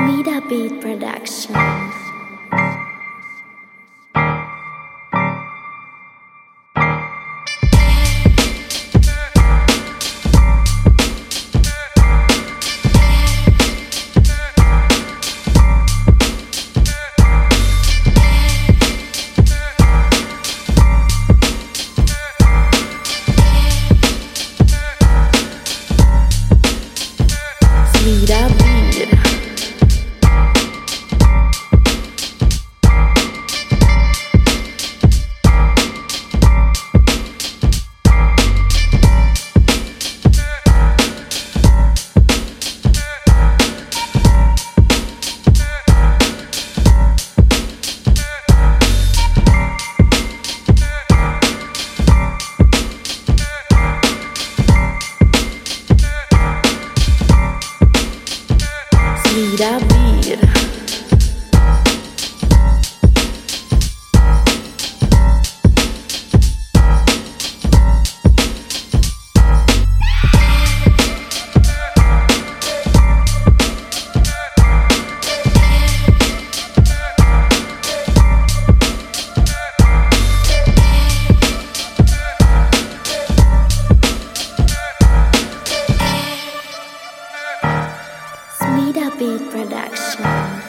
Smida Beat Production. Smida Beat. Smida Beat. Production.